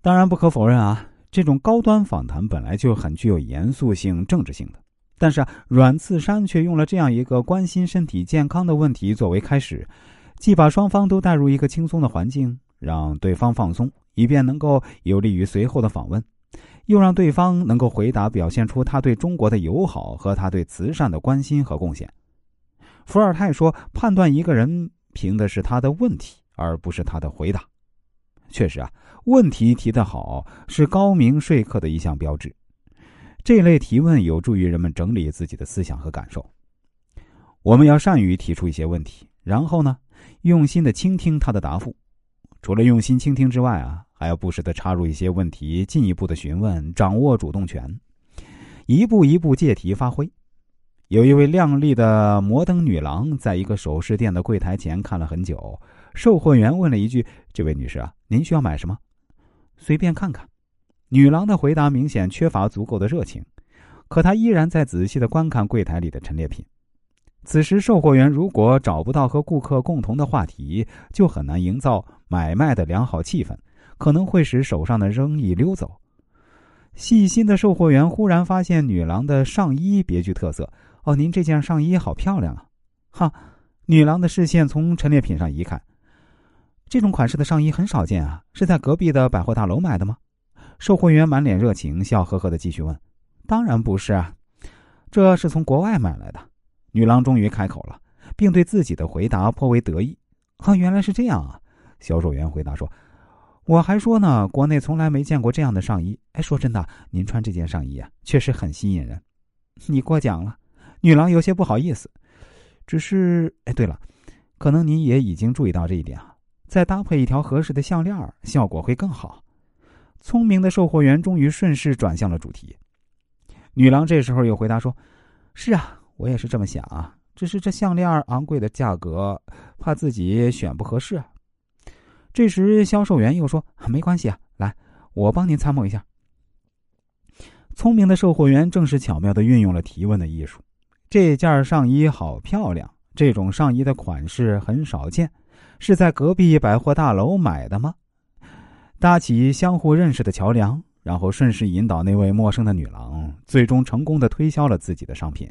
当然，不可否认啊，这种高端访谈本来就很具有严肃性、政治性的。但是啊，阮次山却用了这样一个关心身体健康的问题作为开始，既把双方都带入一个轻松的环境，让对方放松，以便能够有利于随后的访问，又让对方能够回答，表现出他对中国的友好和他对慈善的关心和贡献。伏尔泰说：“判断一个人，凭的是他的问题，而不是他的回答。”确实啊，问题提得好是高明说客的一项标志。这类提问有助于人们整理自己的思想和感受。我们要善于提出一些问题，然后呢，用心的倾听他的答复。除了用心倾听之外啊，还要不时的插入一些问题，进一步的询问，掌握主动权，一步一步借题发挥。有一位靓丽的摩登女郎，在一个首饰店的柜台前看了很久。售货员问了一句：“这位女士啊，您需要买什么？”随便看看。女郎的回答明显缺乏足够的热情，可她依然在仔细的观看柜台里的陈列品。此时，售货员如果找不到和顾客共同的话题，就很难营造买卖的良好气氛，可能会使手上的生意溜走。细心的售货员忽然发现女郎的上衣别具特色。哦，您这件上衣好漂亮啊！哈，女郎的视线从陈列品上移开。这种款式的上衣很少见啊，是在隔壁的百货大楼买的吗？售货员满脸热情，笑呵呵的继续问：“当然不是啊，这是从国外买来的。”女郎终于开口了，并对自己的回答颇为得意。“啊，原来是这样啊！”销售员回答说，“我还说呢，国内从来没见过这样的上衣。哎，说真的，您穿这件上衣啊，确实很吸引人。”你过奖了，女郎有些不好意思。只是，哎，对了，可能您也已经注意到这一点啊，再搭配一条合适的项链，效果会更好。聪明的售货员终于顺势转向了主题。女郎这时候又回答说：“是啊，我也是这么想啊，只是这项链昂贵的价格，怕自己选不合适。”这时销售员又说：“没关系啊，来，我帮您参谋一下。”聪明的售货员正是巧妙的运用了提问的艺术。这件上衣好漂亮，这种上衣的款式很少见，是在隔壁百货大楼买的吗？搭起相互认识的桥梁，然后顺势引导那位陌生的女郎，最终成功的推销了自己的商品。